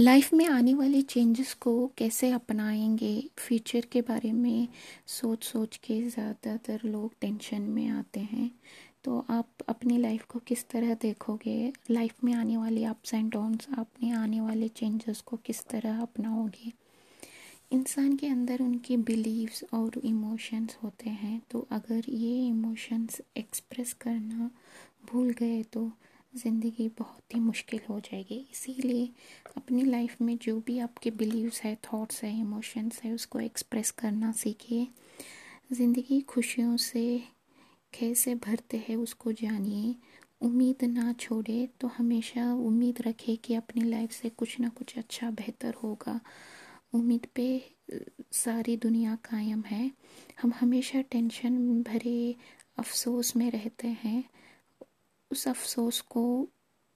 Life में आने वाले चेंजेस को कैसे अपनाएँगे? फ्यूचर के बारे में सोच सोच के ज़्यादातर लोग टेंशन में आते हैं। तो आप अपनी लाइफ को किस तरह देखोगे? लाइफ में आने वाले अप्स एंड डाउन्स अपने आने वाले चेंजेस को किस तरह अपनाओगे? इंसान के अंदर उनके बिलीव्स और इमोशंस होते हैं। तो अगर ये इमोशंस एक्सप्रेस करना भूल गए तो ज़िंदगी बहुत ही मुश्किल हो जाएगी। इसीलिए अपनी लाइफ में जो भी आपके बिलीव्स है थॉट्स है इमोशंस है, उसको एक्सप्रेस करना सीखिए। ज़िंदगी खुशियों से कैसे भरते हैं, उसको जानिए। उम्मीद ना छोड़े तो हमेशा उम्मीद रखे कि अपनी लाइफ से कुछ ना कुछ अच्छा बेहतर होगा। उम्मीद पे, सारी दुनिया कायम है। हम हमेशा टेंशन भरे अफसोस में रहते हैं। उस अफसोस को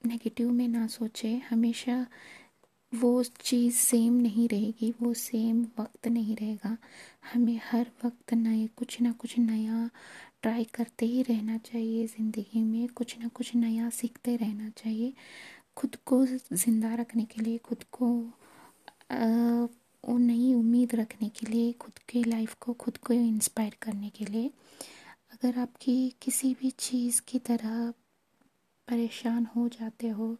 नेगेटिव में ना सोचे। हमेशा वो चीज़ सेम नहीं रहेगी, वो सेम वक्त नहीं रहेगा। हमें हर वक्त नए, कुछ ना कुछ नया ट्राई करते ही रहना चाहिए ज़िंदगी में, कुछ ना कुछ नया सीखते रहना चाहिए। खुद को ज़िंदा रखने के लिए, खुद को वो नई उम्मीद रखने के लिए, खुद की लाइफ को, खुद को इंस्पायर करने के लिए। अगर आपकी किसी भी चीज़ की तरह परेशान हो जाते हो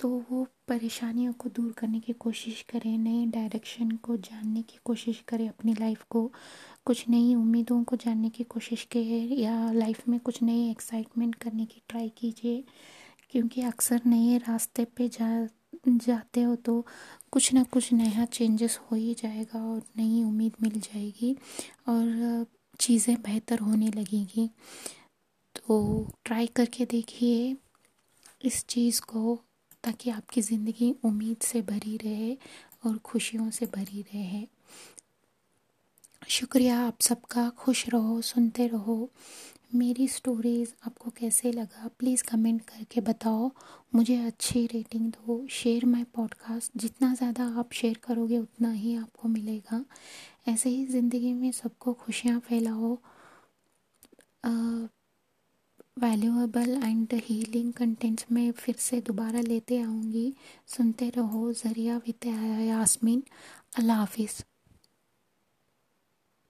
तो वो परेशानियों को दूर करने की कोशिश करें नए डायरेक्शन को जानने की कोशिश करें अपनी लाइफ को। कुछ नई उम्मीदों को जानने की कोशिश करें या लाइफ में कुछ नई एक्साइटमेंट करने की ट्राई कीजिए। क्योंकि अक्सर नए रास्ते पे जा, जाते हो तो कुछ ना कुछ नया चेंजेस हो ही जाएगा और नई उम्मीद मिल जाएगी और चीज़ें बेहतर होने लगेगी। तो ट्राई करके देखिए इस चीज़ को, ताकि आपकी ज़िंदगी उम्मीद से भरी रहे और खुशियों से भरी रहे। शुक्रिया आप सबका, खुश रहो, सुनते रहो। मेरी स्टोरीज़ आपको कैसे लगा प्लीज़ कमेंट करके बताओ। मुझे अच्छी रेटिंग दो। शेयर माय पॉडकास्ट जितना ज़्यादा आप शेयर करोगे, उतना ही आपको मिलेगा। ऐसे ही ज़िंदगी में सबको खुशियाँ फैलाओ। वैल्यूएबल एंड हीलिंग कंटेंट्स में फिर से दोबारा लेते आऊँगी। सुनते रहो, ज़रिया विद यासमीन अल्लाह हाफिज़।